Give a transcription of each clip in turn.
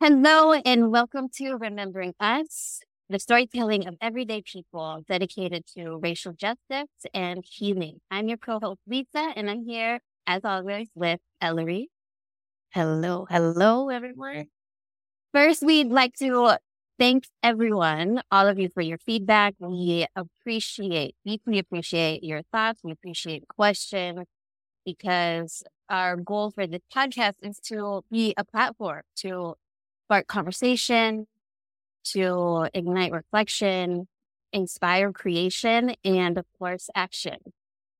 Hello, and welcome to Remembering Us, the storytelling of everyday people dedicated to racial justice and healing. I'm your co host, Lisa, and I'm here, as always, with Ellery. Hello, hello, everyone. First, we'd like to thank everyone, all of you, for your feedback. We appreciate, deeply appreciate your thoughts. We appreciate questions because our goal for this podcast is to be a platform to spark conversation, to ignite reflection, inspire creation, and of course, action.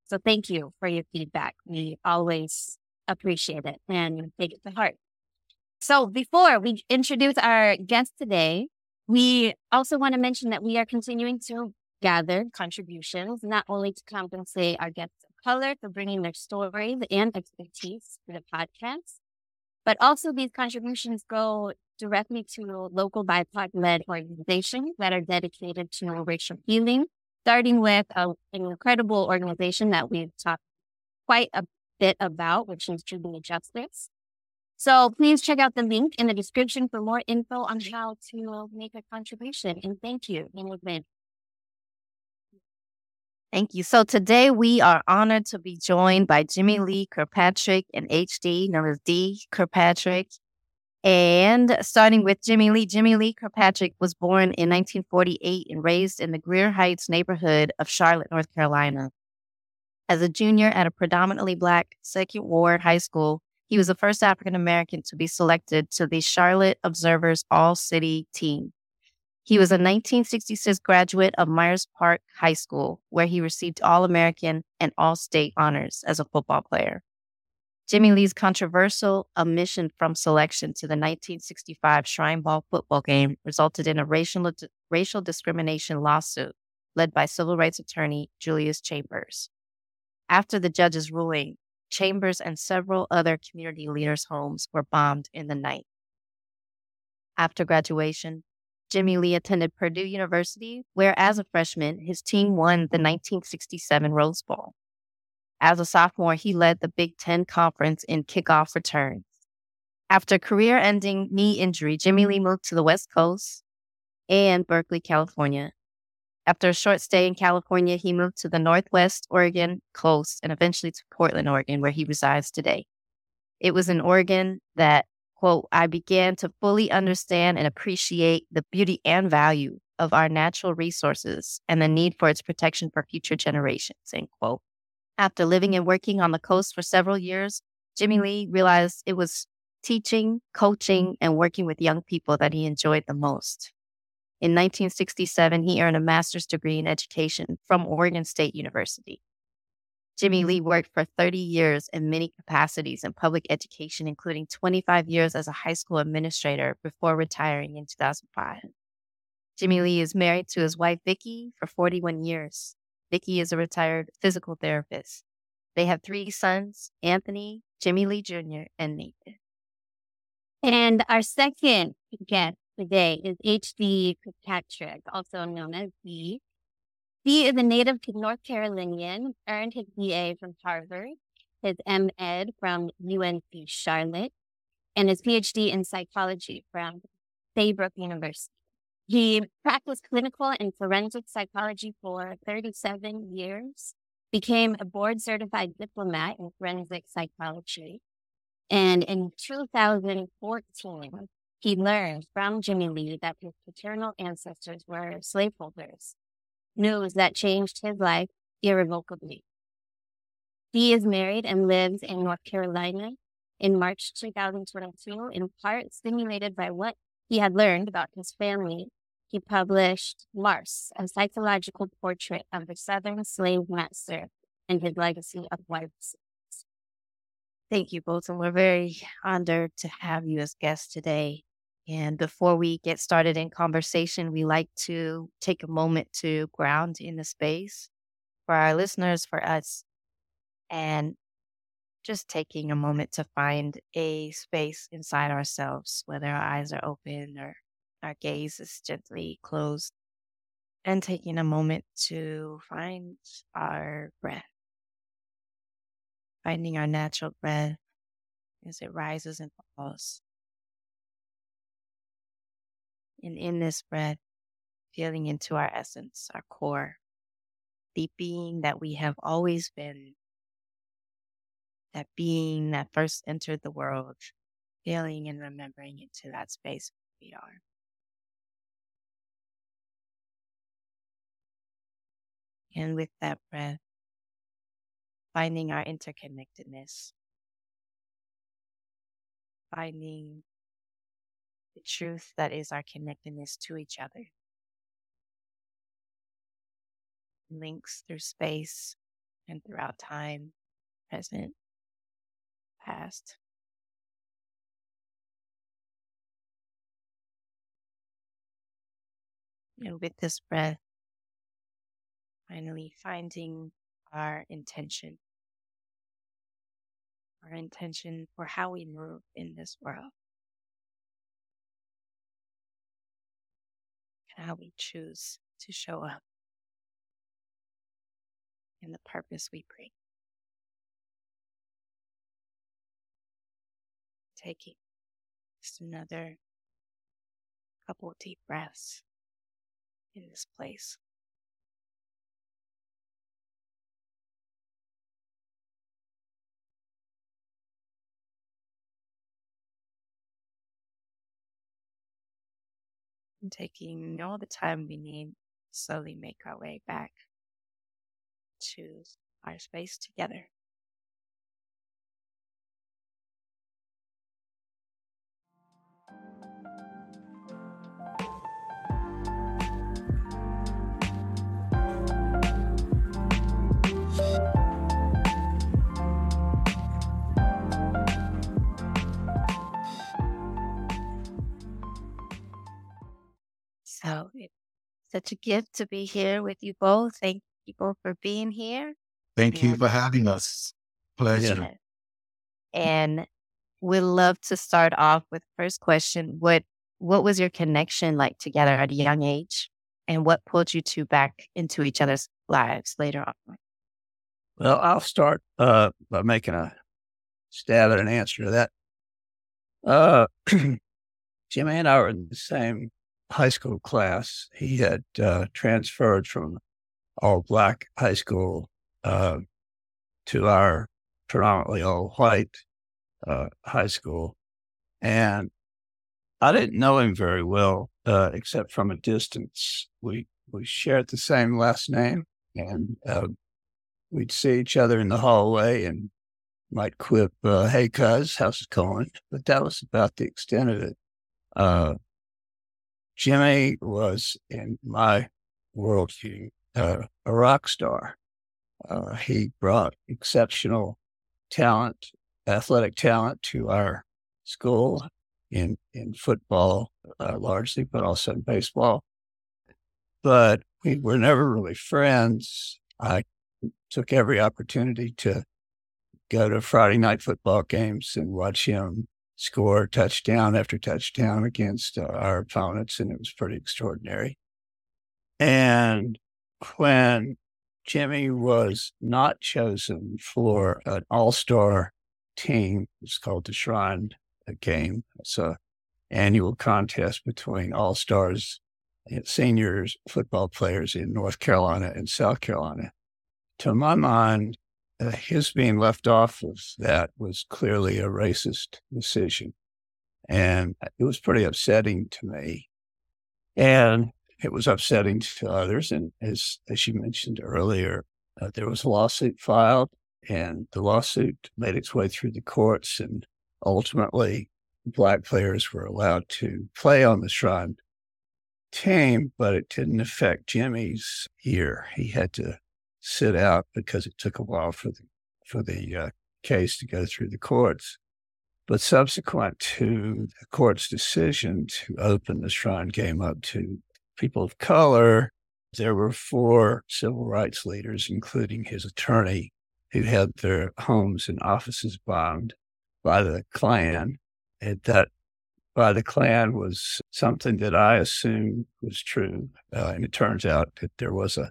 So thank you for your feedback. We always appreciate it and take it to heart. So before we introduce our guest today, we also want to mention that we are continuing to gather contributions, not only to compensate our guests of color for bringing their stories and expertise to the podcast, but also these contributions go directly to local BIPOC led organizations that are dedicated to racial healing, starting with a, an incredible organization that we've talked quite a bit about, which is Jubilee Justice. So please check out the link in the description for more info on how to make a contribution. And thank you in. Thank you. So today we are honored to be joined by Jimmie Lee Kirkpatrick and HD, known as D Kirkpatrick. And starting with Jimmie Lee, Jimmie Lee Kirkpatrick was born in 1948 and raised in the Grier Heights neighborhood of Charlotte, North Carolina. As a junior at a predominantly Black Second Ward High School, he was the first African American to be selected to the Charlotte Observers All City team. He was a 1966 graduate of Myers Park High School, where he received All American and All State honors as a football player. Jimmie Lee's controversial omission from selection to the 1965 Shrine Bowl football game resulted in a racial, racial discrimination lawsuit led by civil rights attorney Julius Chambers. After the judge's ruling, Chambers and several other community leaders' homes were bombed in the night. After graduation, Jimmie Lee attended Purdue University, where as a freshman, his team won the 1967 Rose Bowl. As a sophomore, he led the Big Ten Conference in kickoff returns. After career ending knee injury, Jimmie Lee moved to the West Coast and Berkeley, California. After a short stay in California, he moved to the Northwest Oregon coast and eventually to Portland, Oregon, where he resides today. It was in Oregon that, quote, I began to fully understand and appreciate the beauty and value of our natural resources and the need for its protection for future generations, end quote. After living and working on the coast for several years, Jimmie mm-hmm. Lee realized it was teaching, coaching, and working with young people that he enjoyed the most. In 1967, he earned a master's degree in education from Oregon State University. Jimmie Lee worked for 30 years in many capacities in public education, including 25 years as a high school administrator before retiring in 2005. Jimmie Lee is married to his wife, Vicki, for 41 years. Vicki is a retired physical therapist. They have three sons Anthony, Jimmy Lee Jr., and Nathan. And our second guest today is H.D. Kirkpatrick, also known as D. D is a native North Carolinian, earned his BA from Harvard, his M.Ed from UNC Charlotte, and his PhD in psychology from Saybrook University. He practiced clinical and forensic psychology for 37 years, became a board certified diplomate in forensic psychology. And in 2014, he learned from Jimmie Lee that his paternal ancestors were slaveholders, news that changed his life irrevocably. He is married and lives in North Carolina. In March 2022, in part stimulated by what he had learned about his family he published Massa, a psychological portrait of the Southern slave master and his legacy of white slaves. Thank you both, and we're very honored to have you as guests today. And before we get started in conversation, we like to take a moment to ground in the space for our listeners, for us, and just taking a moment to find a space inside ourselves, whether our eyes are open or our gaze is gently closed and taking a moment to find our breath. Finding our natural breath as it rises and falls. And in this breath, feeling into our essence, our core, the being that we have always been, that being that first entered the world, feeling and remembering into that space we are. And with that breath, finding our interconnectedness, finding the truth that is our connectedness to each other. Links through space and throughout time, present, past. And with this breath, finally finding our intention, our intention for how we move in this world. And how we choose to show up in the purpose we bring. Taking just another couple deep breaths in this place. And taking all the time we need, slowly make our way back to our space together. Such a gift to be here with you both. Thank you both for being here. Thank you for having us. Pleasure. And we'd love to start off with first question. What what was your connection like together at a young age? And what pulled you two back into each other's lives later on? Well, I'll start uh, by making a stab at an answer to that. Uh, Jimmie and I were in the same high school class. He had uh, transferred from all black high school uh, to our predominantly all white uh, high school. And I didn't know him very well, uh, except from a distance. We, we shared the same last name and uh, we'd see each other in the hallway and might quip, uh, Hey, cuz, how's it going? But that was about the extent of it. Uh, Jimmie was, in my worldview, uh, a rock star. Uh, he brought exceptional talent, athletic talent to our school in in football uh, largely, but also in baseball. But we were never really friends. I took every opportunity to go to Friday night football games and watch him score touchdown after touchdown against uh, our opponents, and it was pretty extraordinary. And when Jimmie was not chosen for an all star team, it's called the Shrine Game. It's a annual contest between all stars seniors football players in North Carolina and South Carolina. To my mind, uh, his being left off of that was clearly a racist decision. And it was pretty upsetting to me. And it was upsetting to others. And as, as you mentioned earlier, uh, there was a lawsuit filed, and the lawsuit made its way through the courts. And ultimately, Black players were allowed to play on the Shrine team, but it didn't affect Jimmie's year. He had to sit out because it took a while for the for the uh, case to go through the courts. But subsequent to the court's decision to open the Shrine Game up to people of color, there were four civil rights leaders, including his attorney, who had their homes and offices bombed by the Klan. And that by the Klan was something that I assumed was true. Uh, and it turns out that there was a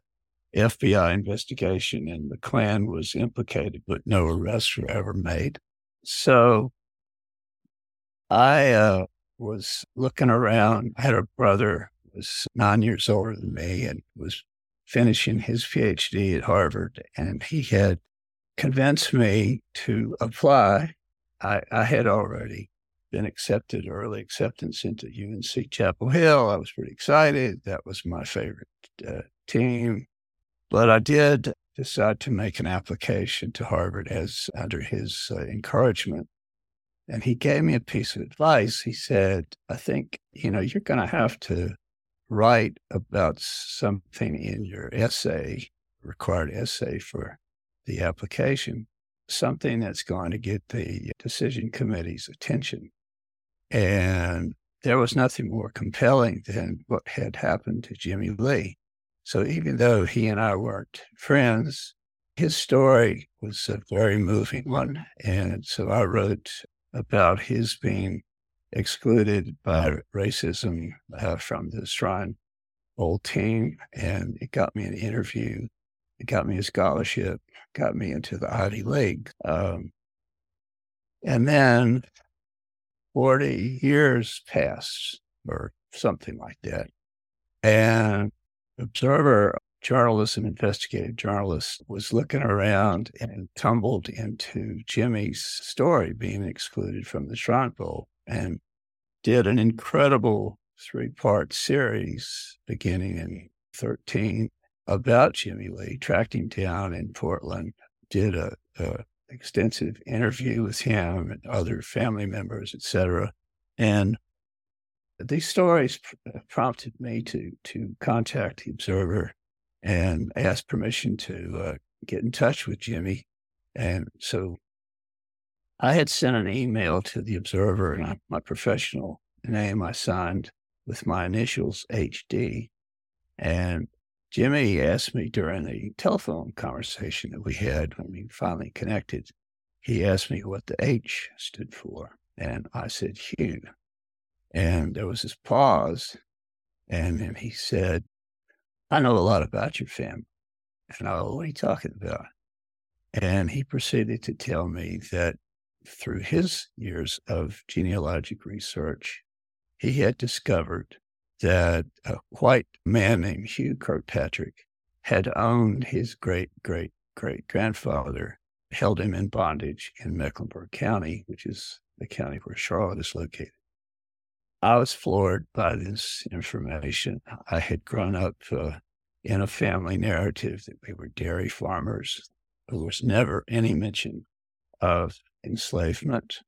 FBI investigation and the Klan was implicated, but no arrests were ever made. So I uh, was looking around. I had a brother was nine years older than me and was finishing his PhD at Harvard, and he had convinced me to apply. I, I had already been accepted, early acceptance into UNC Chapel Hill. I was pretty excited. That was my favorite uh, team. But I did decide to make an application to Harvard as under his uh, encouragement. And he gave me a piece of advice. He said, I think, you know, you're going to have to write about something in your essay, required essay for the application, something that's going to get the decision committee's attention. And there was nothing more compelling than what had happened to Jimmie Lee. So even though he and I weren't friends, his story was a very moving one. And so I wrote about his being excluded by racism uh, from the Shrine Bowl team. And it got me an interview. It got me a scholarship, got me into the Ivy League. Um, and then 40 years passed or something like that. And Observer journalist and investigative journalist was looking around and tumbled into Jimmie's story being excluded from the Shrine Bowl and did an incredible three part series beginning in 13 about Jimmie Lee, tracked him down in Portland, did a, a extensive interview with him and other family members, etc. And these stories pr- prompted me to to contact the Observer and ask permission to uh, get in touch with Jimmie. And so I had sent an email to the Observer and my professional name I signed with my initials HD. And Jimmie asked me during the telephone conversation that we had when we finally connected, he asked me what the H stood for. And I said Hugh. And there was this pause. And then he said, I know a lot about your family. And I, what are you talking about? And he proceeded to tell me that through his years of genealogic research, he had discovered that a white man named Hugh Kirkpatrick had owned his great great great grandfather, held him in bondage in Mecklenburg County, which is the county where Charlotte is located. I was floored by this information. I had grown up uh, in a family narrative that we were dairy farmers. There was never any mention of enslavement.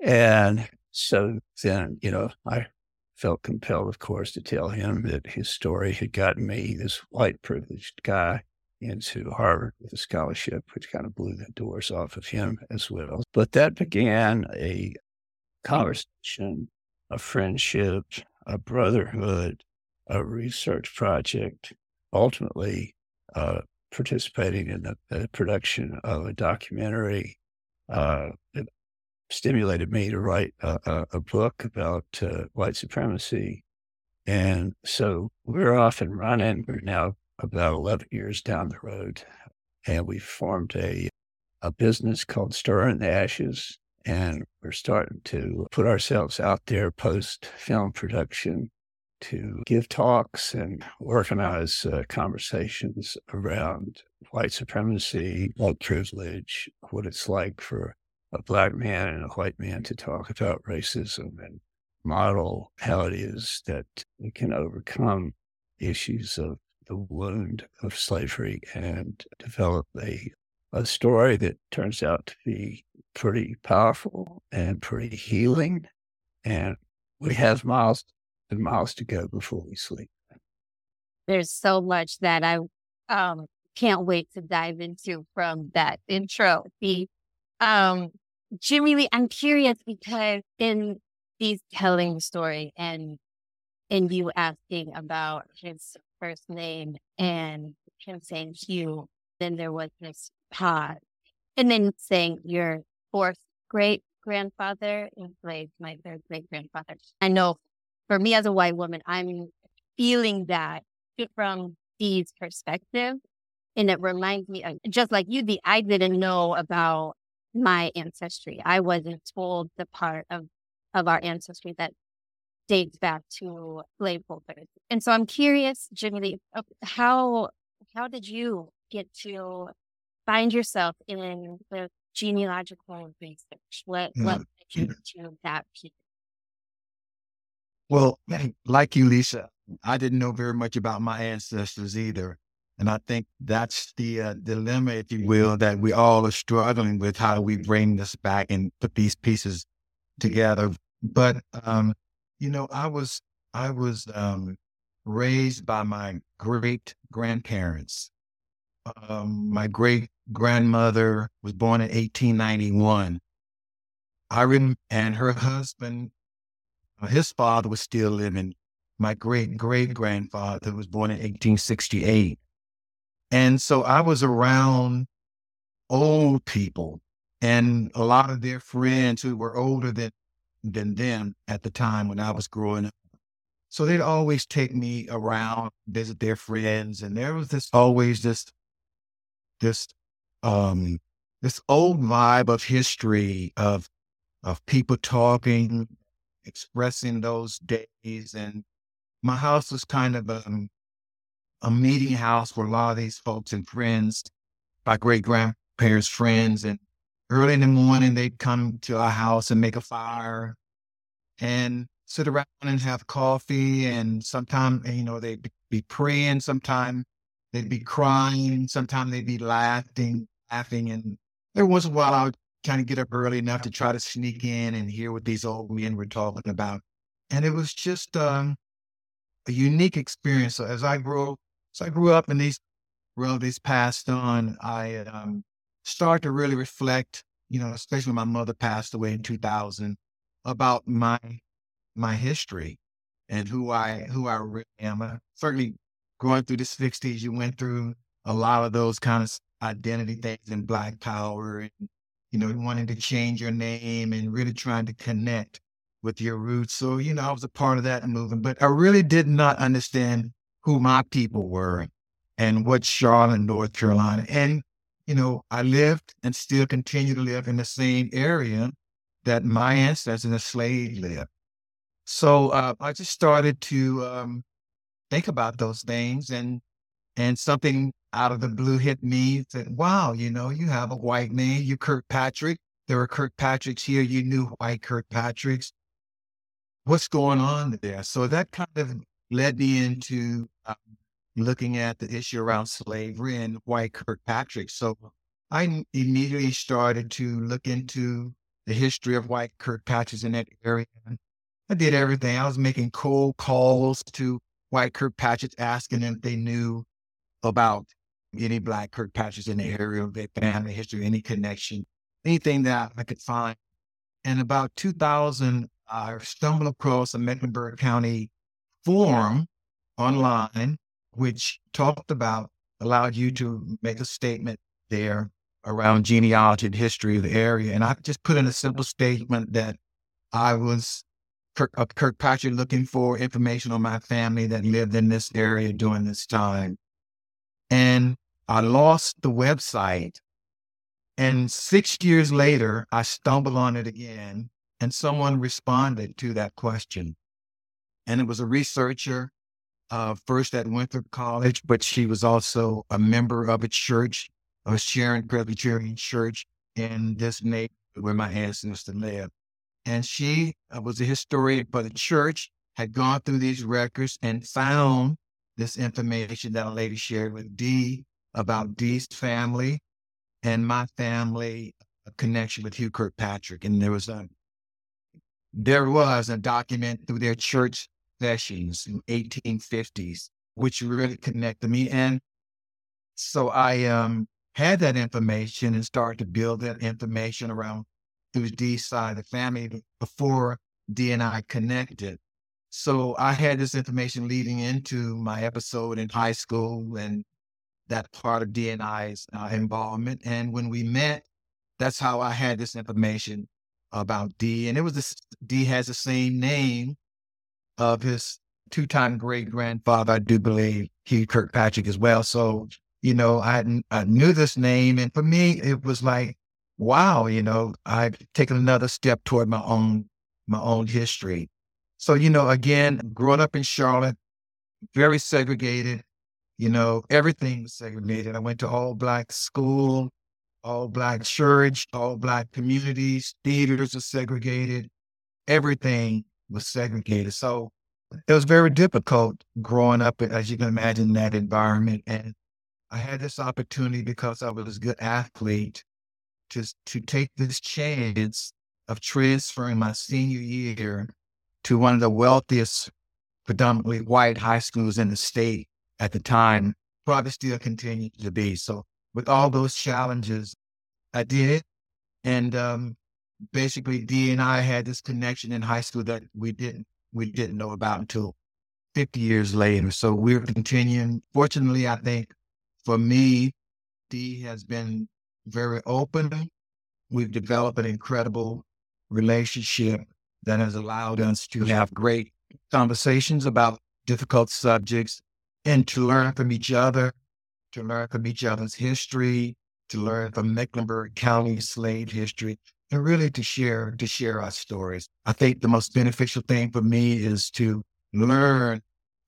And so then, you know, I felt compelled, of course, to tell him that his story had gotten me, this white privileged guy, into Harvard with a scholarship, which kind of blew the doors off of him as well. But that began a conversation, a friendship, a brotherhood, a research project, ultimately uh, participating in the, the, production of a documentary uh, that stimulated me to write a, a, a book about uh, white supremacy. And so we're off and running. We're now about 11 years down the road, and we formed a, a business called Stir in the Ashes and we're starting to put ourselves out there post film production to give talks and organize uh, conversations around white supremacy, white privilege, what it's like for a black man and a white man to talk about racism and model how it is that we can overcome issues of the wound of slavery and develop a, a story that turns out to be pretty powerful and pretty healing. And we have miles and miles to go before we sleep. There's so much that I um, can't wait to dive into from that intro. The um, Jimmie Lee, I'm curious because in these telling story and in you asking about his first name and him saying Hugh, then there was this pause. And then saying your fourth great grandfather enslaved my third great grandfather. I know for me as a white woman, I'm feeling that from Dee's perspective. And it reminds me, of, just like you, Dee, I didn't know about my ancestry. I wasn't told the part of of our ancestry that dates back to slaveholders. And so I'm curious, Jimmie Lee, how how did you get to find yourself in the genealogical research? What what led you to that piece? Well, like you, Lisa, I didn't know very much about my ancestors either. And I think that's the uh, dilemma, if you will, that we all are struggling with. How do we bring this back and put these pieces together? But um, you know, I was I was um, raised by my great grandparents. Um, my great grandmother was born in 1891. I rem- and her husband, uh, his father was still living. My great great grandfather was born in 1868. And so I was around old people and a lot of their friends who were older than, than them at the time when I was growing up. So they'd always take me around, visit their friends. And there was this always this, this, um, this old vibe of history of, of people talking, expressing those days. And my house was kind of, um, a meeting house for a lot of these folks and friends, my great grandparents' friends. And early in the morning, they'd come to our house and make a fire and sit around and have coffee. And sometimes, you know, they'd be praying. Sometimes they'd be crying. Sometimes they'd be laughing, laughing. And every once in a while, I would kind of get up early enough to try to sneak in and hear what these old men were talking about. And it was just um, a unique experience. So as I grew so I grew up and these relatives passed on. I um, started to really reflect, you know, especially when my mother passed away in 2000, about my my history and who I who I really am. Uh, certainly, going through the 60s, you went through a lot of those kind of identity things and Black Power, and you know, wanting to change your name and really trying to connect with your roots. So, you know, I was a part of that movement, but I really did not understand who my people were and what Charlotte, North Carolina. And, you know, I lived and still continue to live in the same area that my ancestors and slaves lived. So uh, I just started to um, think about those things and and something out of the blue hit me said, wow, you know, you have a white name, you Kirkpatrick. There were Kirkpatricks here. You knew white Kirkpatricks. What's going on there? So that kind of led me into um, looking at the issue around slavery and white Kirkpatrick. So I immediately started to look into the history of white Kirkpatricks in that area. I did everything. I was making cold calls to white Kirkpatricks, asking them if they knew about any black Kirkpatricks in the area, their family history, any connection, anything that I could find. And about 2000, I stumbled across a Mecklenburg County form online, which talked about, allowed you to make a statement there around genealogy and history of the area. And I just put in a simple statement that I was Kirk, uh, Kirkpatrick looking for information on my family that lived in this area during this time. And I lost the website. And six years later, I stumbled on it again, and someone responded to that question and it was a researcher uh, first at Winthrop College, but she was also a member of a church, a Sharon Presbyterian Church in this neighborhood where my ancestors lived. And she uh, was a historian for the church, had gone through these records and found this information that a lady shared with Dee about Dee's family and my family connection with Hugh Kirkpatrick. And there was a there was a document through their church sessions in 1850s, which really connected me. And so I um, had that information and started to build that information around through Dee's side of the family before Dee and I connected. So I had this information leading into my episode in high school and that part of Dee and I's uh, involvement. And when we met, that's how I had this information about D. And it was this Dee has the same name of his two time great grandfather, I do believe, Hugh Kirkpatrick as well. So, you know, I, I knew this name. And for me, it was like, wow, you know, I've taken another step toward my own my own history. So, you know, again, growing up in Charlotte, very segregated, you know, everything was segregated. I went to all black school, all black church, all black communities, theaters were segregated, everything was segregated. So it was very difficult growing up, as you can imagine, in that environment. And I had this opportunity because I was a good athlete to, to take this chance of transferring my senior year to one of the wealthiest, predominantly white high schools in the state at the time, probably still continue to be. So with all those challenges, I did. And um, basically D and I had this connection in high school that we didn't we didn't know about until 50 years later. So we're continuing. Fortunately, I think for me, D has been very open. We've developed an incredible relationship that has allowed us to have great conversations about difficult subjects and to learn from each other, to learn from each other's history, to learn from Mecklenburg County slave history, and really to share to share our stories. I think the most beneficial thing for me is to learn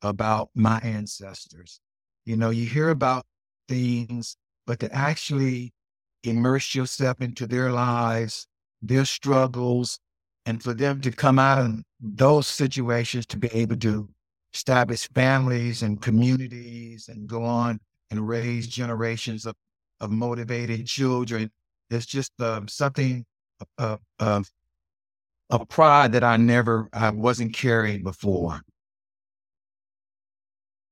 about my ancestors. You know, you hear about things, but to actually immerse yourself into their lives, their struggles, and for them to come out of those situations to be able to establish families and communities and go on and raise generations of, of motivated children. It's just um, something of, of, of pride that I never, I wasn't carrying before.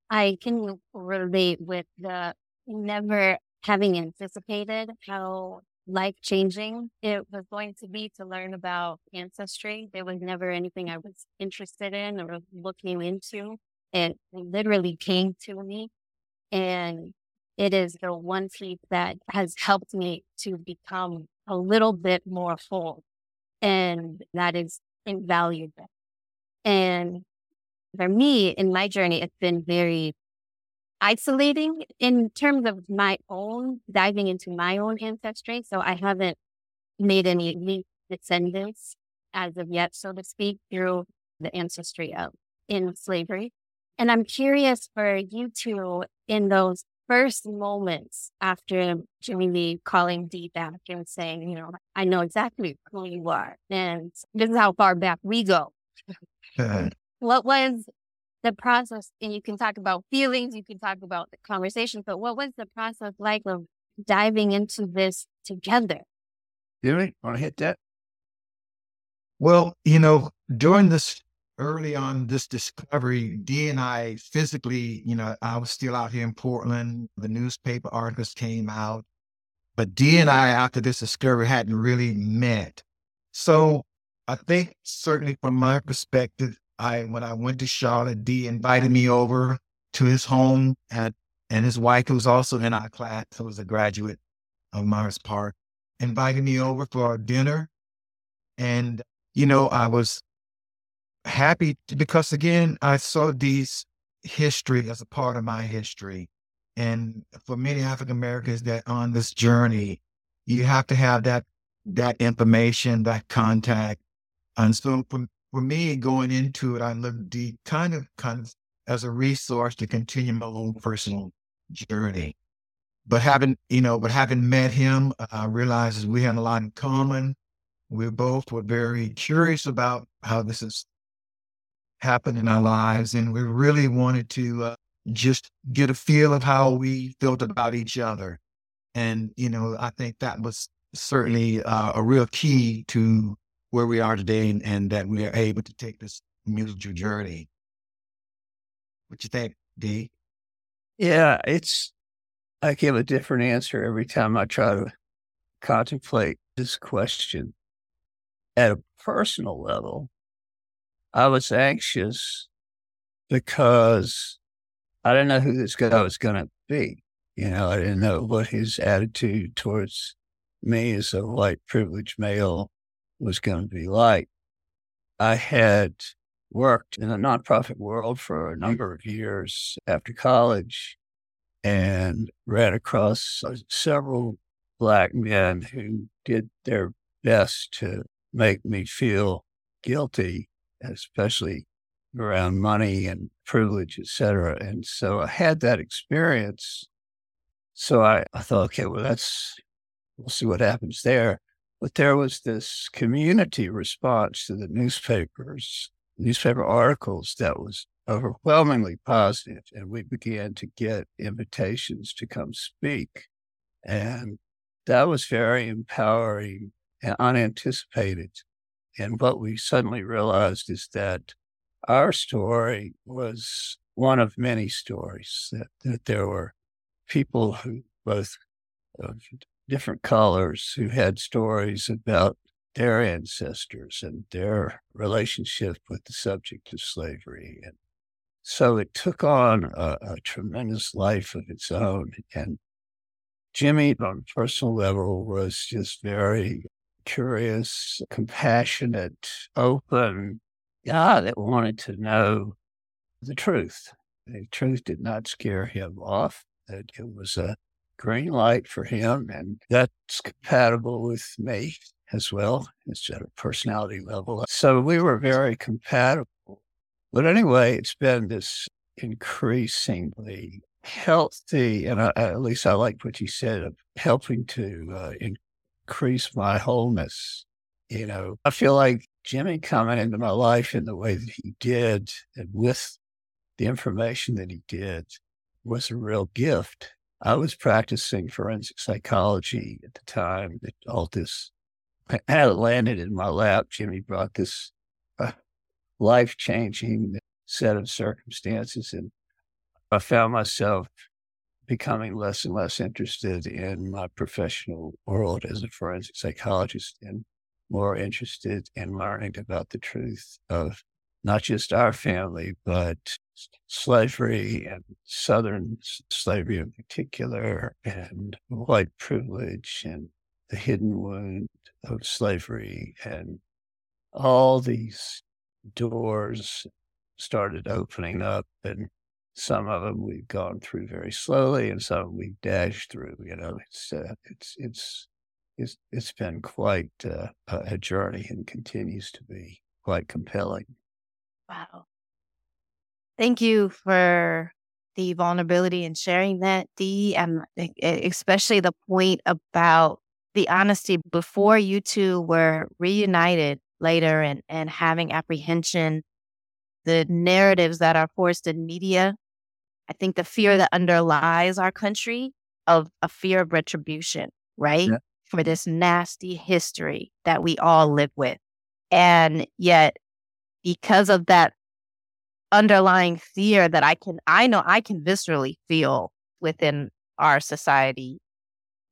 I can relate with the never having anticipated how life changing it was going to be to learn about ancestry. There was never anything I was interested in or looking into. It literally came to me. And it is the one piece that has helped me to become a little bit more full. And that is invaluable. And for me, in my journey, it's been very isolating in terms of my own diving into my own ancestry. So I haven't made any descendants as of yet, so to speak, through the ancestry of in slavery. And I'm curious for you two in those first moments after Jimmie Lee calling Dee back and saying, you know, I know exactly who you are. And this is how far back we go. what was the process, and you can talk about feelings, you can talk about the conversation, but what was the process like of diving into this together? Jimmie, want to hit that? Well, you know, during this early on this discovery, D and I physically, you know, I was still out here in Portland. The newspaper articles came out, but D and I, after this discovery, hadn't really met. So I think certainly from my perspective, I when I went to Charlotte, D invited me over to his home at and his wife, who was also in our class, who was a graduate of Myers Park, invited me over for dinner. And, you know, I was happy because again, I saw Dee's history as a part of my history. And for many African Americans that on this journey, you have to have that that information, that contact. And so for, for me, going into it, I looked kind of, kind of as a resource to continue my own personal journey. But having, you know, but having met him, I realized we had a lot in common. We both were very curious about how this has happened in our lives, and we really wanted to uh, just get a feel of how we felt about each other. And you know, I think that was certainly uh, a real key to where we are today and, and that we are able to take this musical journey. What you think, D? Yeah, it's I give a different answer every time I try to contemplate this question. At a personal level, I was anxious because I didn't know who this guy was going to be. You know, I didn't know what his attitude towards me as a white privileged male was going to be like. I had worked in the nonprofit world for a number of years after college and ran across uh, several black men who did their best to make me feel guilty, especially around money and privilege, et cetera. And so I had that experience. So I, I thought, okay, well, that's, we'll see what happens there. But there was this community response to the newspapers, newspaper articles that was overwhelmingly positive, And we began to get invitations to come speak. And that was very empowering and unanticipated. And what we suddenly realized is that our story was one of many stories, that, that there were people who both of different colors who had stories about their ancestors and their relationship with the subject of slavery. And so it took on a, a tremendous life of its own. And Jimmie, on a personal level, was just very curious, compassionate, open guy that wanted to know the truth. The truth did not scare him off. It, it was a green light for him, and that's compatible with me as well. It's at a personality level. So we were very compatible. But anyway, it's been this increasingly healthy, and I, at least I like what you said of helping to uh, increase my wholeness. You know, I feel like Jimmie coming into my life in the way that he did and with the information that he did was a real gift. I was practicing forensic psychology at the time that all this had landed in my lap. Jimmie brought this uh, life changing set of circumstances. And I found myself becoming less and less interested in my professional world as a forensic psychologist and more interested in learning about the truth of not just our family, but slavery and Southern slavery in particular, and white privilege and the hidden wound of slavery. And all these doors started opening up, and some of them we've gone through very slowly, and some we've dashed through. You know, it's uh, it's it's it's it's been quite uh, a journey, and continues to be quite compelling. Wow. Thank you for the vulnerability and sharing that, Dee, and especially the point about the honesty before you two were reunited later and, and having apprehension, the narratives that are forced in media. I think the fear that underlies our country of a fear of retribution, right? Yeah. For this nasty history that we all live with. And yet, because of that underlying fear that I can, I know I can viscerally feel within our society,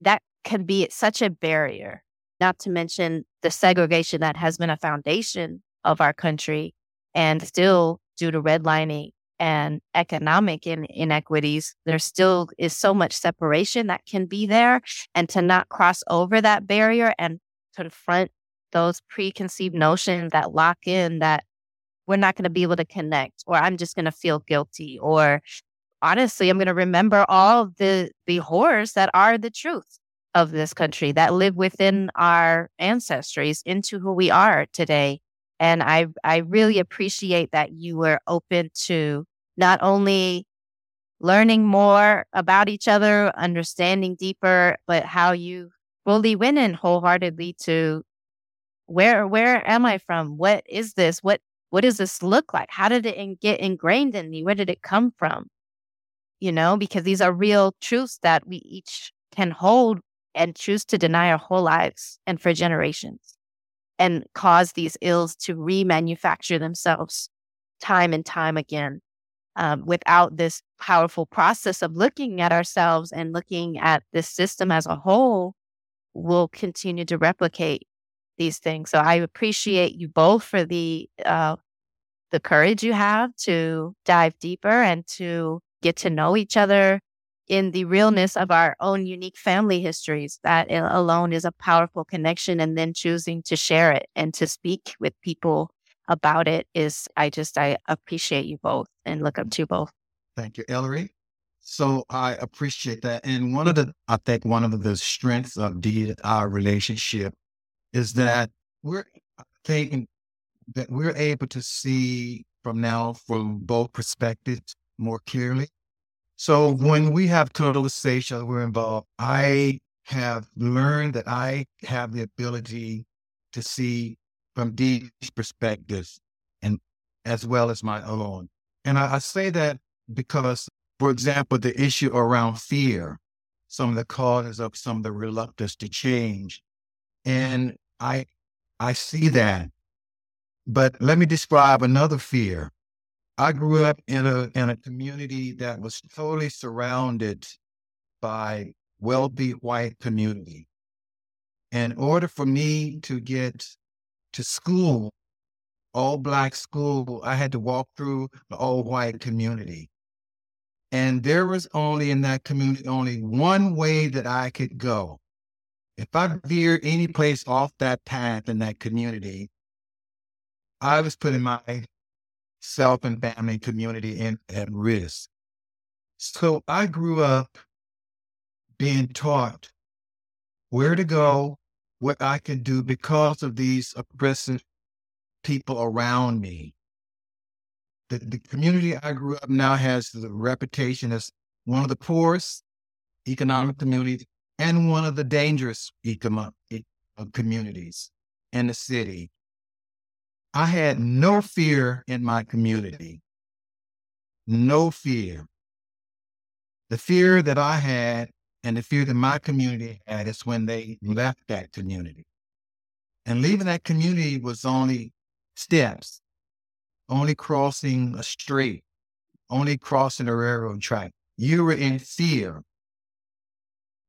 that can be such a barrier, not to mention the segregation that has been a foundation of our country and still due to redlining and economic in- inequities, there still is so much separation that can be there. And to not cross over that barrier and confront those preconceived notions that lock in that we're not going to be able to connect, or I'm just going to feel guilty, or honestly, I'm going to remember all the the horrors that are the truth of this country that live within our ancestries into who we are today. And I, I really appreciate that you were open to not only learning more about each other, understanding deeper, but how you fully went in wholeheartedly to where, where am I from? What is this? What, what does this look like? How did it get ingrained in me? Where did it come from? You know, because these are real truths that we each can hold and choose to deny our whole lives and for generations and cause these ills to remanufacture themselves time and time again um, without this powerful process of looking at ourselves and looking at this system as a whole will continue to replicate these things so i appreciate you both for the uh, the courage you have to dive deeper and to get to know each other in the realness of our own unique family histories. That alone is a powerful connection. And then choosing to share it and to speak with people about it is, I just, I appreciate you both and look up to you both. Thank you, Ellery. So I appreciate that. And one of the, I think one of the strengths of our relationship is that we're taking that we're able to see from now from both perspectives more clearly. So mm-hmm. when we have conversations, we're involved, I have learned that I have the ability to see from these perspectives and as well as my own. And I, I say that because, for example, the issue around fear, some of the causes of some of the reluctance to change. And I I see that. But let me describe another fear. I grew up in a in a community that was totally surrounded by wealthy white community. In order for me to get to school, all black school, I had to walk through the all white community. And there was only in that community only one way that I could go. If I veered any place off that path in that community, I was putting my self and family community in, at risk. So I grew up being taught where to go, what I could do because of these oppressive people around me. The, the community I grew up now has the reputation as one of the poorest economic communities and one of the dangerous economic uh, communities in the city. I had no fear in my community. No fear. The fear that I had and the fear that my community had is when they left that community. And leaving that community was only steps, only crossing a street, only crossing a railroad track. You were in fear.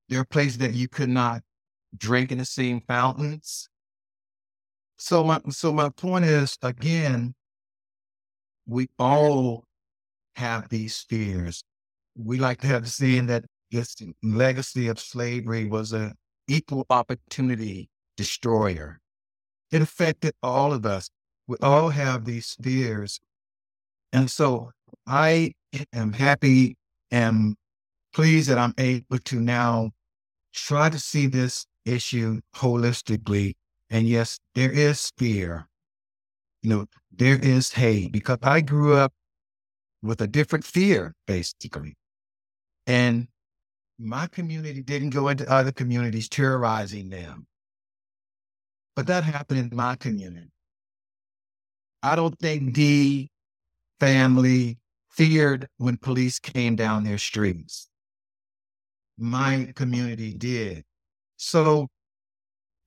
There are places that you could not drink in the same fountains. So my so my point is again, we all have these fears. We like to have the saying that this legacy of slavery was an equal opportunity destroyer. It affected all of us. We all have these fears. And so I am happy and pleased that I'm able to now try to see this issue holistically and yes, there is fear. You know, there is hate because I grew up with a different fear, basically. And my community didn't go into other communities terrorizing them. But that happened in my community. I don't think the family feared when police came down their streets. My community did. So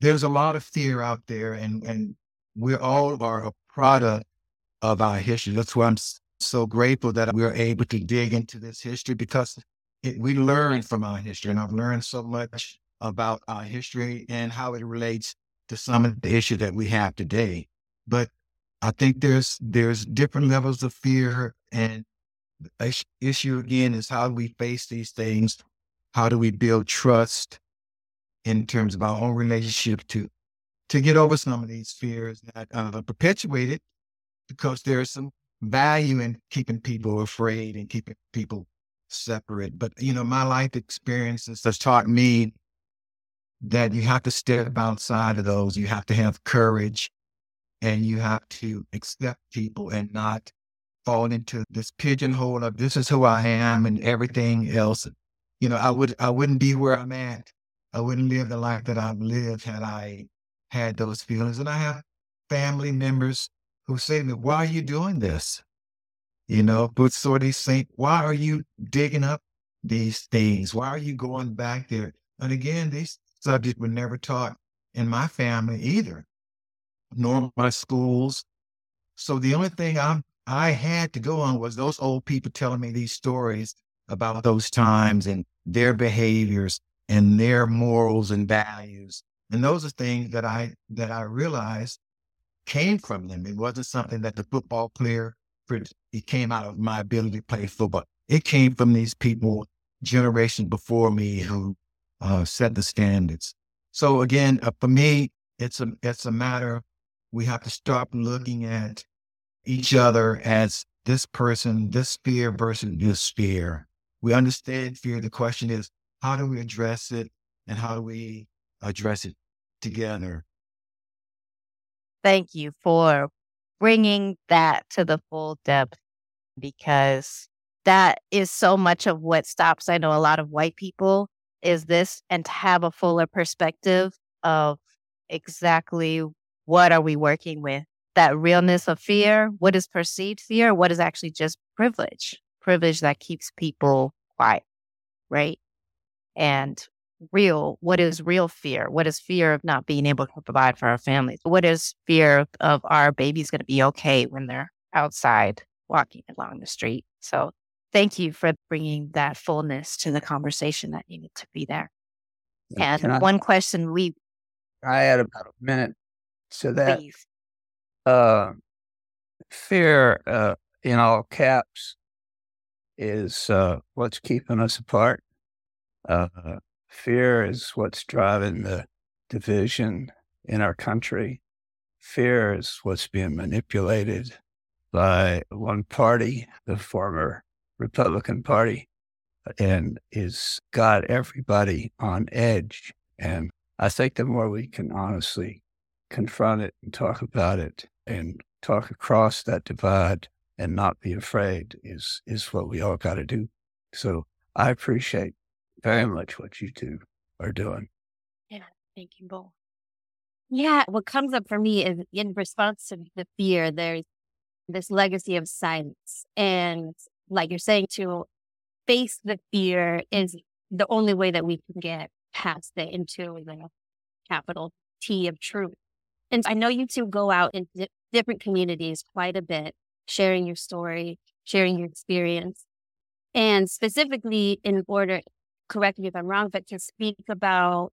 there's a lot of fear out there, and and we all are a product of our history. That's why I'm so grateful that we're able to dig into this history because it, we learn from our history, and I've learned so much about our history and how it relates to some of the issues that we have today. But I think there's there's different levels of fear, and the issue again is how we face these things? How do we build trust? in terms of our own relationship to to get over some of these fears that uh, perpetuated because there's some value in keeping people afraid and keeping people separate. But you know, my life experiences has taught me that you have to step outside of those. You have to have courage and you have to accept people and not fall into this pigeonhole of this is who I am and everything else. You know, I would I wouldn't be where I'm at I wouldn't live the life that I've lived had I had those feelings. And I have family members who say to me, Why are you doing this? You know, but sort of say, Why are you digging up these things? Why are you going back there? And again, these subjects were never taught in my family either, nor my schools. So the only thing I'm I had to go on was those old people telling me these stories about those times and their behaviors and their morals and values. And those are things that I that I realized came from them. It wasn't something that the football player it came out of my ability to play football. It came from these people generations before me who uh, set the standards. So again, uh, for me, it's a it's a matter we have to stop looking at each other as this person, this fear versus this fear. We understand fear. The question is, how do we address it and how do we address it together? Thank you for bringing that to the full depth because that is so much of what stops, I know, a lot of white people is this and to have a fuller perspective of exactly what are we working with that realness of fear what is perceived fear what is actually just privilege privilege that keeps people quiet right? And real what is real fear? What is fear of not being able to provide for our families? What is fear of our baby's going to be okay when they're outside walking along the street? So thank you for bringing that fullness to the conversation that needed to be there. And I, one question we i had about a minute to that. Please. uh fear uh in all caps is uh what's keeping us apart uh Fear is what's driving the division in our country. Fear is what's being manipulated by one party, the former Republican Party, and is got everybody on edge. And I think the more we can honestly confront it and talk about it and talk across that divide and not be afraid is is what we all got to do. So I appreciate very much what you two are doing. Yeah, thank you both. Yeah, what comes up for me is in response to the fear, there's this legacy of silence. And like you're saying, to face the fear is the only way that we can get past it into the capital T of truth. And I know you two go out in di- different communities quite a bit, sharing your story, sharing your experience. And specifically in order correct me if I'm wrong, but to speak about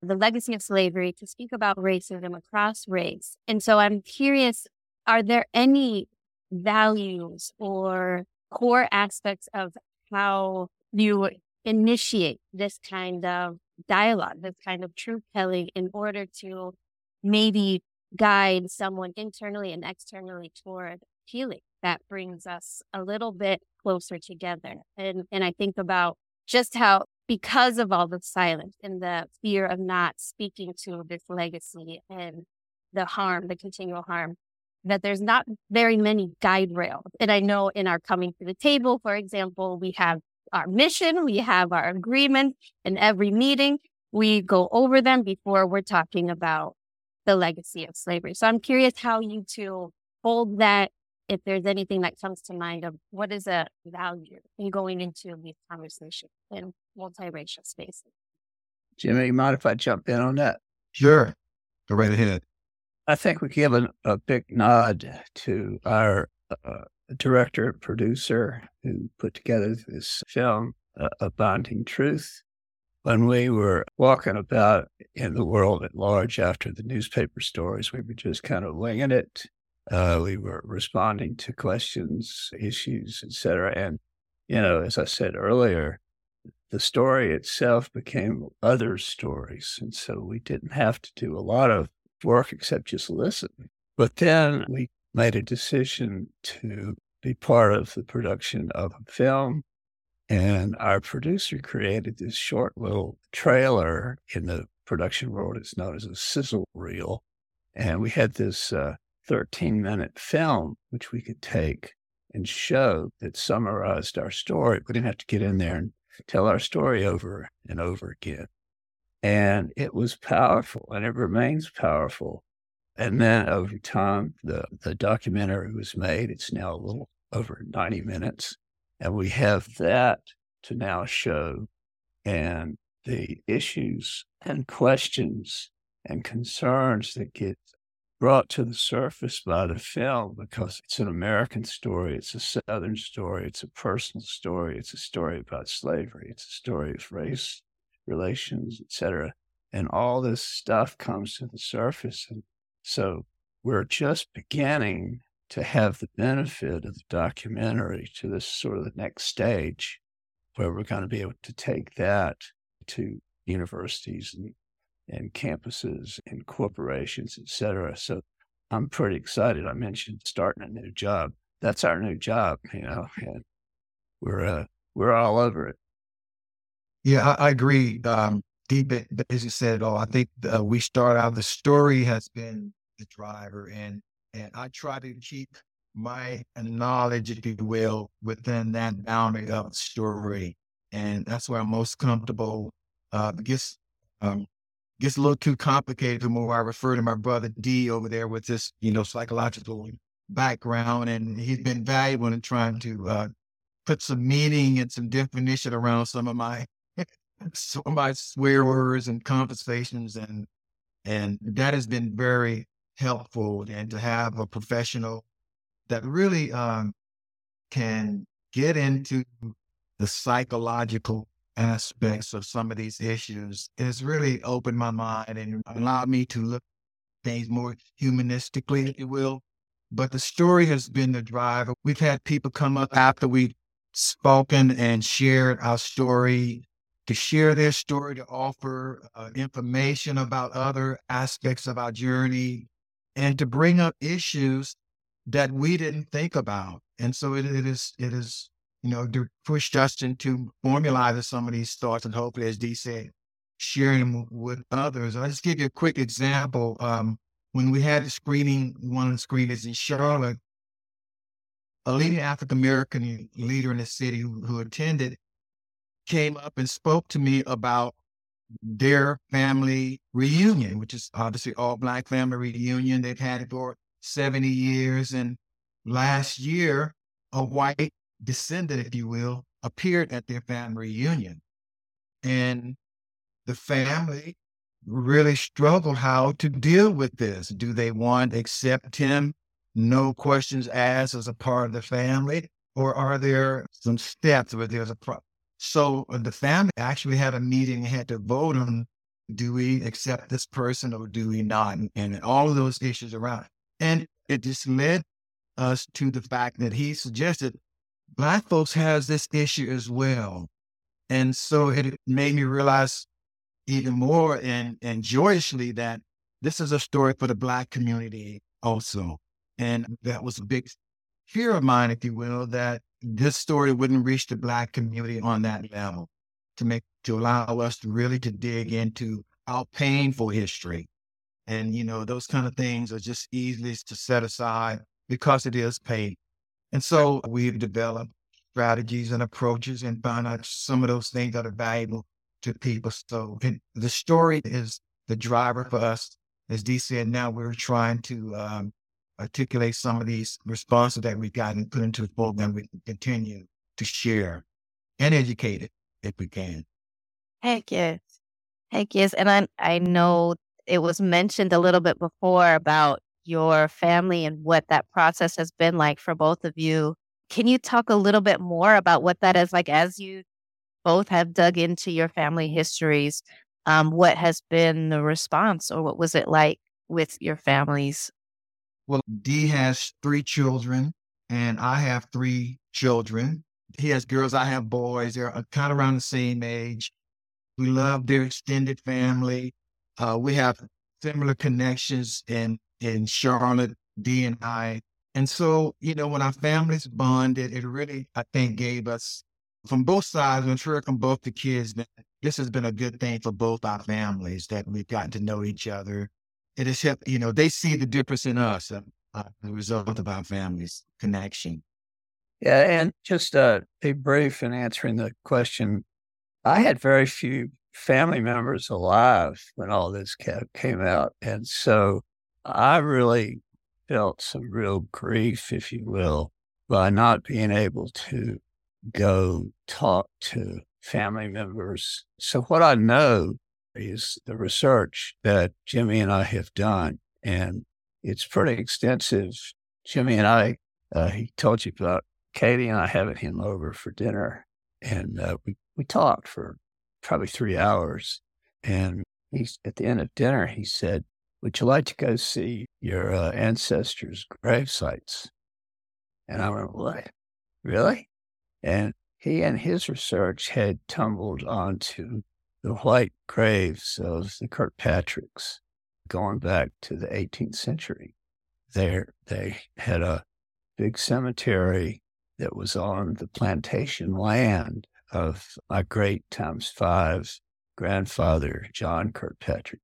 the legacy of slavery, to speak about racism across race. And so I'm curious are there any values or core aspects of how you initiate this kind of dialogue, this kind of truth telling in order to maybe guide someone internally and externally toward healing that brings us a little bit closer together. And and I think about just how because of all the silence and the fear of not speaking to this legacy and the harm, the continual harm, that there's not very many guide rails. And I know in our coming to the table, for example, we have our mission, we have our agreement in every meeting. We go over them before we're talking about the legacy of slavery. So I'm curious how you two hold that if there's anything that comes to mind of what is a value in going into these conversations in multiracial spaces. Jimmie, you mind if I jump in on that? Sure. Go right ahead. I think we give a, a big nod to our uh, director producer who put together this film, uh, A Binding Truth. When we were walking about in the world at large after the newspaper stories, we were just kind of winging it uh, we were responding to questions, issues, etc. And you know, as I said earlier, the story itself became other stories, and so we didn't have to do a lot of work except just listen. But then we made a decision to be part of the production of a film. And our producer created this short little trailer in the production world. It's known as a sizzle reel. And we had this uh, 13 minute film, which we could take and show that summarized our story. We didn't have to get in there and tell our story over and over again. And it was powerful and it remains powerful. And then over time, the, the documentary was made. It's now a little over 90 minutes. And we have that to now show. And the issues and questions and concerns that get brought to the surface by the film because it's an American story, it's a Southern story, it's a personal story, it's a story about slavery, it's a story of race relations, etc. And all this stuff comes to the surface. And so we're just beginning to have the benefit of the documentary to this sort of the next stage where we're going to be able to take that to universities and and campuses and corporations, et cetera. So I'm pretty excited. I mentioned starting a new job. That's our new job, you know, and we're uh, we're all over it. Yeah, I, I agree. Um, deep, as you said all. I think uh, we start out. The story has been the driver, and And I try to keep my knowledge, if you will, within that boundary of story. And that's where I'm most comfortable. Uh, gets, um, gets a little too complicated the more I refer to my brother Dee over there with this, you know, psychological background. And he's been valuable in trying to uh, put some meaning and some definition around some of my some of my swear words and conversations and and that has been very helpful and to have a professional that really um, can get into the psychological aspects of some of these issues has really opened my mind and allowed me to look things more humanistically, if you will. But the story has been the driver. We've had people come up after we've spoken and shared our story to share their story, to offer uh, information about other aspects of our journey, and to bring up issues that we didn't think about. And so it, it is, it is, you know, to push Justin to formalize some of these thoughts and hopefully, as Dee said, sharing them with others. I'll just give you a quick example. Um, when we had the screening, one of the screenings in Charlotte, a leading African American leader in the city who, who attended came up and spoke to me about their family reunion, which is obviously all black family reunion. They've had it for 70 years. And last year, a white descendant, if you will, appeared at their family reunion. And the family really struggled how to deal with this. Do they want to accept him, no questions asked as a part of the family? Or are there some steps where there's a problem? So uh, the family actually had a meeting and had to vote on do we accept this person or do we not? And, and all of those issues around. And it just led us to the fact that he suggested Black folks has this issue as well. And so it made me realize even more and, and joyously that this is a story for the Black community also. And that was a big fear of mine, if you will, that this story wouldn't reach the Black community on that level to make, to allow us to really to dig into our painful history and, you know, those kind of things are just easily to set aside because it is paid. And so we've developed strategies and approaches and found out some of those things that are valuable to people. So the story is the driver for us. As Dee said, now we're trying to um, articulate some of these responses that we've gotten put into the program. We can continue to share and educate it if we can. Heck yes. Heck yes. And I, I know it was mentioned a little bit before about your family and what that process has been like for both of you. Can you talk a little bit more about what that is like as you both have dug into your family histories? Um, what has been the response or what was it like with your families? Well, Dee has three children and I have three children. He has girls, I have boys. They're uh, kind of around the same age. We love their extended family. Uh, we have similar connections in in Charlotte, Dee and I. And so, you know, when our families bonded, it really, I think, gave us from both sides, I'm sure from both the kids, this has been a good thing for both our families that we've gotten to know each other. It has helped, you know, they see the difference in us uh, uh, the result of our families' connection. Yeah, and just uh, be brief in answering the question. I had very few family members alive when all this came out. And so I really felt some real grief, if you will, by not being able to go talk to family members. So what I know is the research that Jimmie and I have done, and it's pretty extensive. Jimmie and I, uh, he told you about Katie and I having him over for dinner, and uh, we, we talked for probably three hours. And he's at the end of dinner, he said, Would you like to go see your uh, ancestors' grave sites? And I went, What? Really? And he and his research had tumbled onto the white graves of the Kirkpatricks going back to the 18th century. There, they had a big cemetery that was on the plantation land of my great times five grandfather, John Kirkpatrick.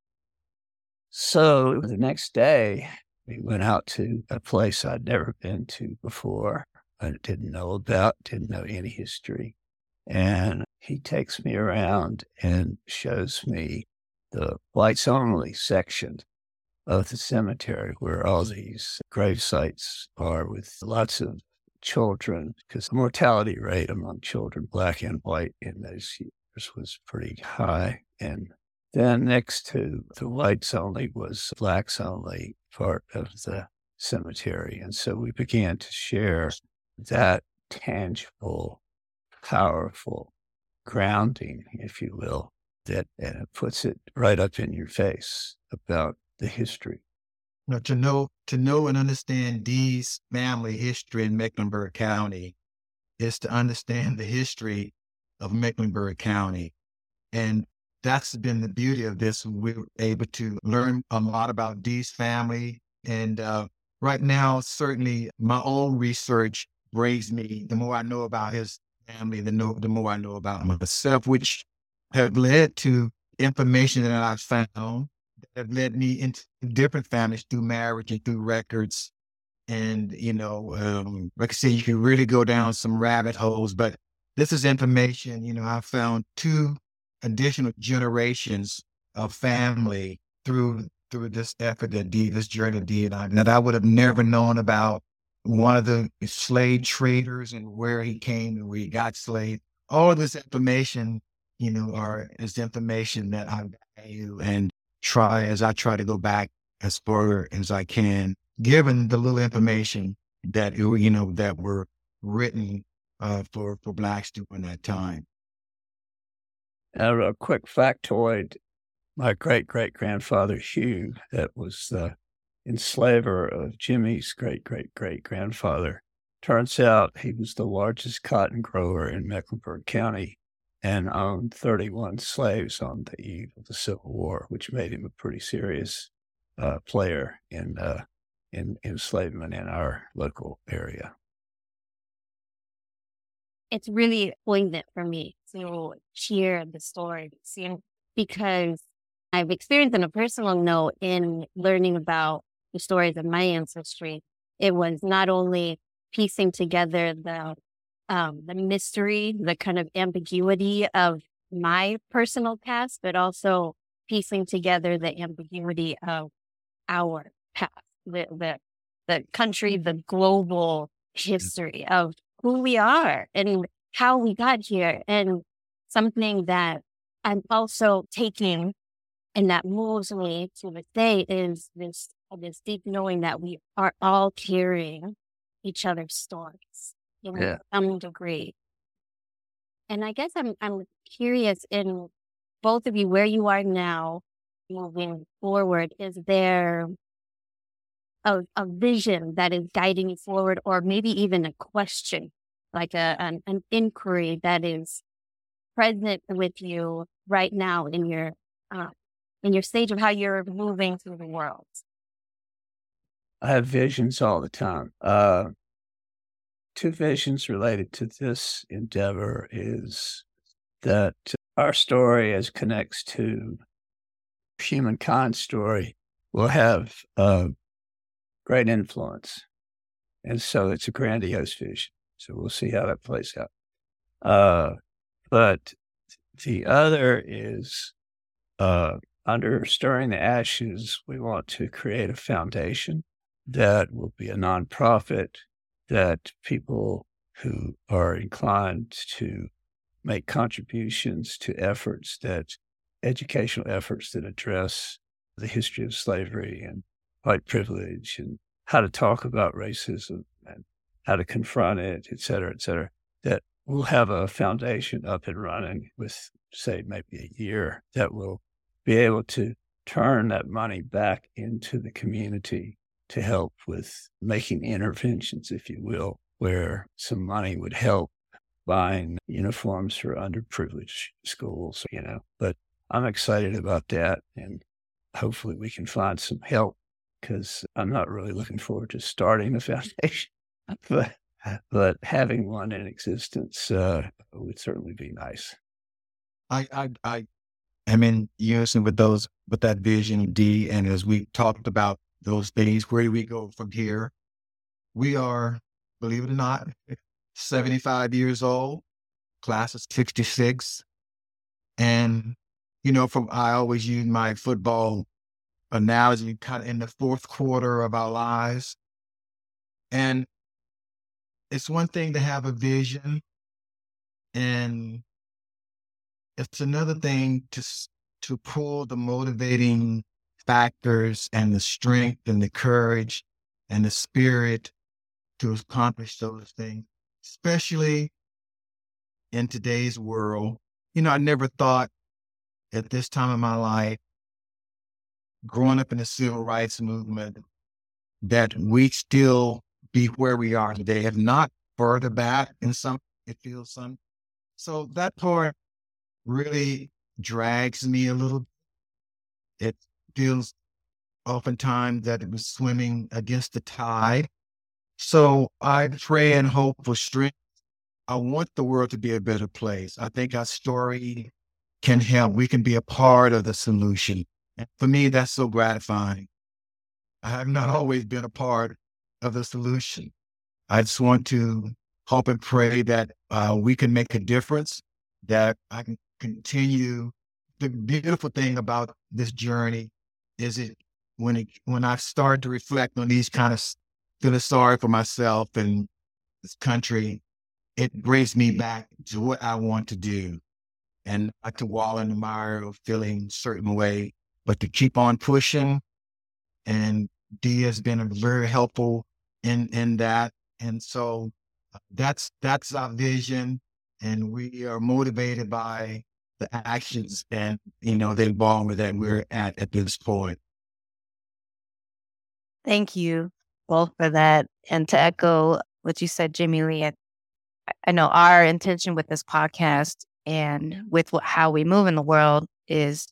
So the next day, we went out to a place I'd never been to before. I didn't know about, didn't know any history. And he takes me around and shows me the whites only section of the cemetery where all these grave sites are with lots of children because the mortality rate among children, black and white, in those years was pretty high. And then next to the whites only was blacks only part of the cemetery. And so we began to share that tangible, powerful grounding, if you will, that it puts it right up in your face about the history. Know, to know to know and understand Dee's family history in Mecklenburg County is to understand the history of Mecklenburg County. And that's been the beauty of this. We were able to learn a lot about Dee's family. And uh, right now, certainly my own research brings me, the more I know about his family, the, know, the more I know about myself, which have led to information that I've found that have led me into different families through marriage and through records. And, you know, um, like I said, you can really go down some rabbit holes, but this is information, you know, I found two additional generations of family through through this effort that Dee, this journey did that I would have never known about one of the slave traders and where he came and where he got slaves. All of this information, you know, are is information that I value and try as I try to go back as far as I can, given the little information that you know that were written uh, for for blacks during that time. And a quick factoid my great great grandfather Hugh, that was the enslaver of Jimmie's great great great grandfather. Turns out he was the largest cotton grower in Mecklenburg County and owned 31 slaves on the eve of the Civil War, which made him a pretty serious uh, player in, uh, in enslavement in our local area. It's really poignant for me to share the story seeing because I've experienced on a personal note in learning about the stories of my ancestry. It was not only piecing together the um, the mystery, the kind of ambiguity of my personal past, but also piecing together the ambiguity of our past, the the, the country, the global history of who we are and how we got here, and something that I'm also taking and that moves me to this day is this this deep knowing that we are all carrying each other's stories in yeah. some degree. And I guess I'm I'm curious in both of you where you are now moving forward. Is there a, a vision that is guiding you forward, or maybe even a question, like a an, an inquiry that is present with you right now in your uh, in your stage of how you're moving through the world? I have visions all the time. Uh, two visions related to this endeavor is that our story, as connects to humankind's story, will have a great influence. And so it's a grandiose vision. So we'll see how that plays out. Uh, but the other is uh, under Stirring the Ashes, we want to create a foundation that will be a nonprofit that people who are inclined to make contributions to efforts that educational efforts that address the history of slavery and white privilege and how to talk about racism how to confront it, et cetera, et cetera, that we'll have a foundation up and running with, say, maybe a year that will be able to turn that money back into the community to help with making interventions, if you will, where some money would help buying uniforms for underprivileged schools, you know. But I'm excited about that and hopefully we can find some help because I'm not really looking forward to starting a foundation. but but having one in existence uh, would certainly be nice. I, I I am in unison with those with that vision, Dee. And as we talked about those things. Where do we go from here? We are, believe it or not, 75 years old, class is 66. And, you know, from I always use my football analogy kind of in the fourth quarter of our lives. And it's one thing to have a vision, and it's another thing to to pull the motivating factors and the strength and the courage and the spirit to accomplish those things, especially in today's world. You know, I never thought at this time of my life, growing up in the civil rights movement, that we still be where we are today, if not further back in some, it feels some. So that part really drags me a little. It feels oftentimes that it was swimming against the tide. So I pray and hope for strength. I want the world to be a better place. I think our story can help. We can be a part of the solution. And for me, that's so gratifying. I have not always been a part of the solution. I just want to hope and pray that uh, we can make a difference, that I can continue. The beautiful thing about this journey is it when it when I start to reflect on these kind of feeling sorry for myself and this country, it brings me back to what I want to do, and not to wall in the mire of feeling certain way, but to keep on pushing. And Dee has been a very helpful in in that, and so uh, that's that's our vision, and we are motivated by the actions and you know the involvement that we're at at this point. Thank you both for that, and to echo what you said, Jimmie Lee. I, I know our intention with this podcast and with what, how we move in the world is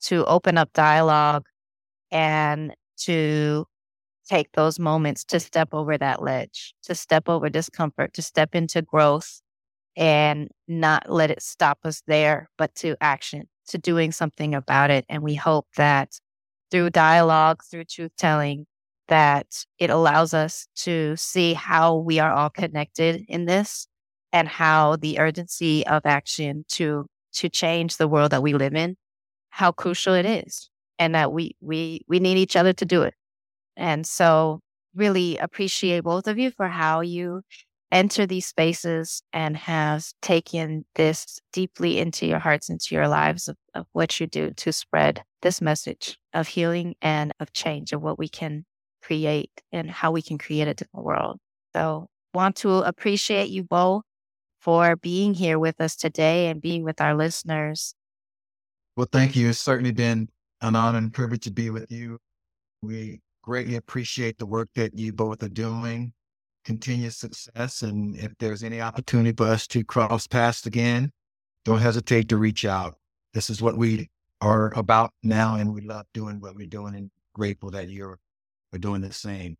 to open up dialogue and to take those moments to step over that ledge, to step over discomfort, to step into growth and not let it stop us there, but to action, to doing something about it. And we hope that through dialogue, through truth telling, that it allows us to see how we are all connected in this and how the urgency of action to to change the world that we live in, how crucial it is. And that we we we need each other to do it. And so, really appreciate both of you for how you enter these spaces and have taken this deeply into your hearts, into your lives of, of what you do to spread this message of healing and of change of what we can create and how we can create a different world. So, want to appreciate you both for being here with us today and being with our listeners. Well, thank you. It's certainly been an honor and privilege to be with you. We greatly appreciate the work that you both are doing. Continued success. And if there's any opportunity for us to cross paths again, don't hesitate to reach out. This is what we are about now, and we love doing what we're doing and grateful that you're doing the same.